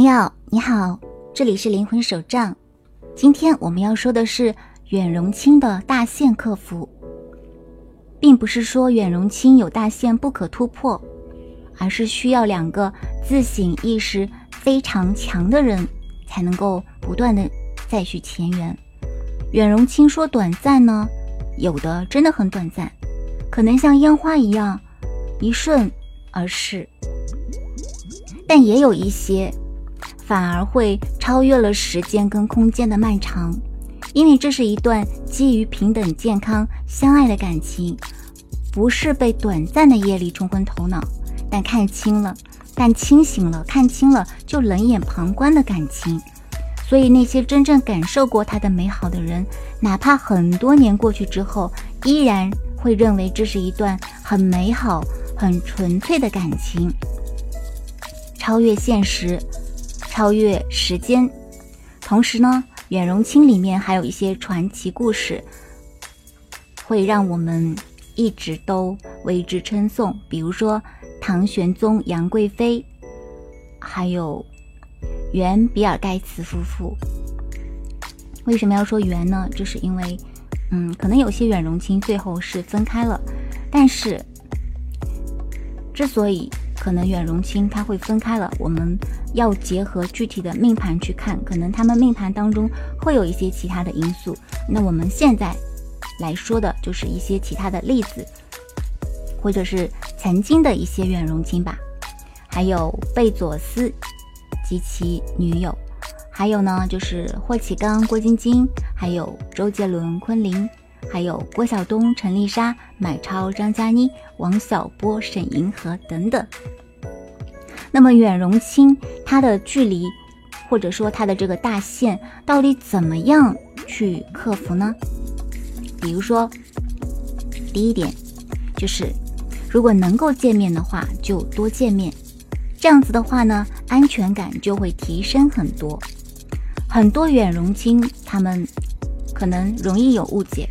朋友你好，这里是灵魂手账。今天我们要说的是远荣清的大限克服，并不是说远荣清有大限不可突破，而是需要两个自省意识非常强的人才能够不断的再续前缘。远荣清说短暂呢，有的真的很短暂，可能像烟花一样一瞬而逝，但也有一些。反而会超越了时间跟空间的漫长，因为这是一段基于平等、健康、相爱的感情，不是被短暂的业力冲昏头脑，但看清了，但清醒了，看清了就冷眼旁观的感情。所以那些真正感受过它的美好的人，哪怕很多年过去之后，依然会认为这是一段很美好、很纯粹的感情，超越现实。超越时间，同时呢，远荣清里面还有一些传奇故事，会让我们一直都为之称颂。比如说唐玄宗杨贵妃，还有原比尔盖茨夫妇。为什么要说原呢？就是因为，嗯，可能有些远荣清最后是分开了，但是之所以。可能远荣清他会分开了，我们要结合具体的命盘去看，可能他们命盘当中会有一些其他的因素。那我们现在来说的就是一些其他的例子，或者是曾经的一些远荣清吧。还有贝佐斯及其女友，还有呢就是霍启刚、郭晶晶，还有周杰伦、昆凌。还有郭晓东、陈丽莎、买超、张嘉倪、王小波、沈银河等等。那么远荣清它的距离，或者说它的这个大限，到底怎么样去克服呢？比如说，第一点就是，如果能够见面的话，就多见面。这样子的话呢，安全感就会提升很多。很多远荣清他们可能容易有误解。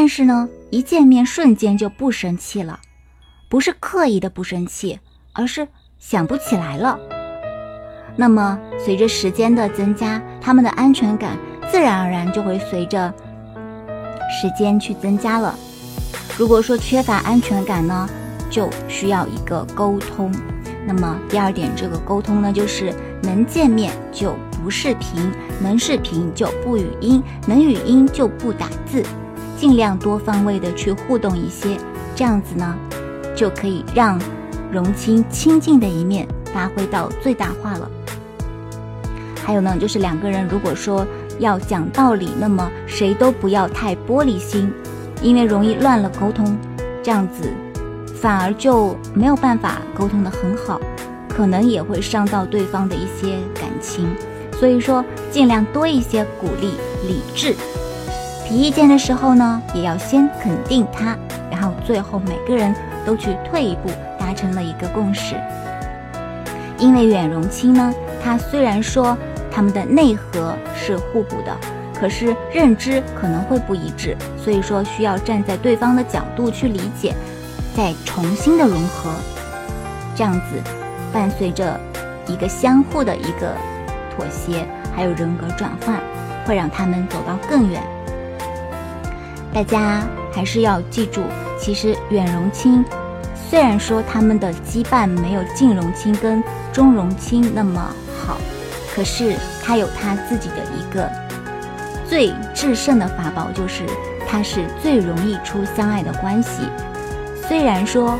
但是呢，一见面瞬间就不生气了，不是刻意的不生气，而是想不起来了。那么随着时间的增加，他们的安全感自然而然就会随着时间去增加了。如果说缺乏安全感呢，就需要一个沟通。那么第二点，这个沟通呢，就是能见面就不视频，能视频就不语音，能语音就不打字。尽量多方位的去互动一些，这样子呢，就可以让荣清亲近的一面发挥到最大化了。还有呢，就是两个人如果说要讲道理，那么谁都不要太玻璃心，因为容易乱了沟通，这样子反而就没有办法沟通的很好，可能也会伤到对方的一些感情。所以说，尽量多一些鼓励、理智。提意见的时候呢，也要先肯定他，然后最后每个人都去退一步，达成了一个共识。因为远容清呢，他虽然说他们的内核是互补的，可是认知可能会不一致，所以说需要站在对方的角度去理解，再重新的融合，这样子伴随着一个相互的一个妥协，还有人格转换，会让他们走到更远。大家还是要记住，其实远容亲虽然说他们的羁绊没有近容亲跟中容亲那么好，可是他有他自己的一个最制胜的法宝，就是他是最容易出相爱的关系。虽然说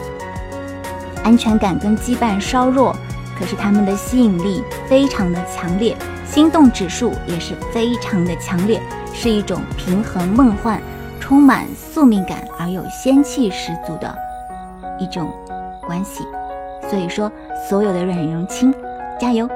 安全感跟羁绊稍弱，可是他们的吸引力非常的强烈，心动指数也是非常的强烈，是一种平衡梦幻。充满宿命感而又仙气十足的一种关系，所以说，所有的软容清，加油！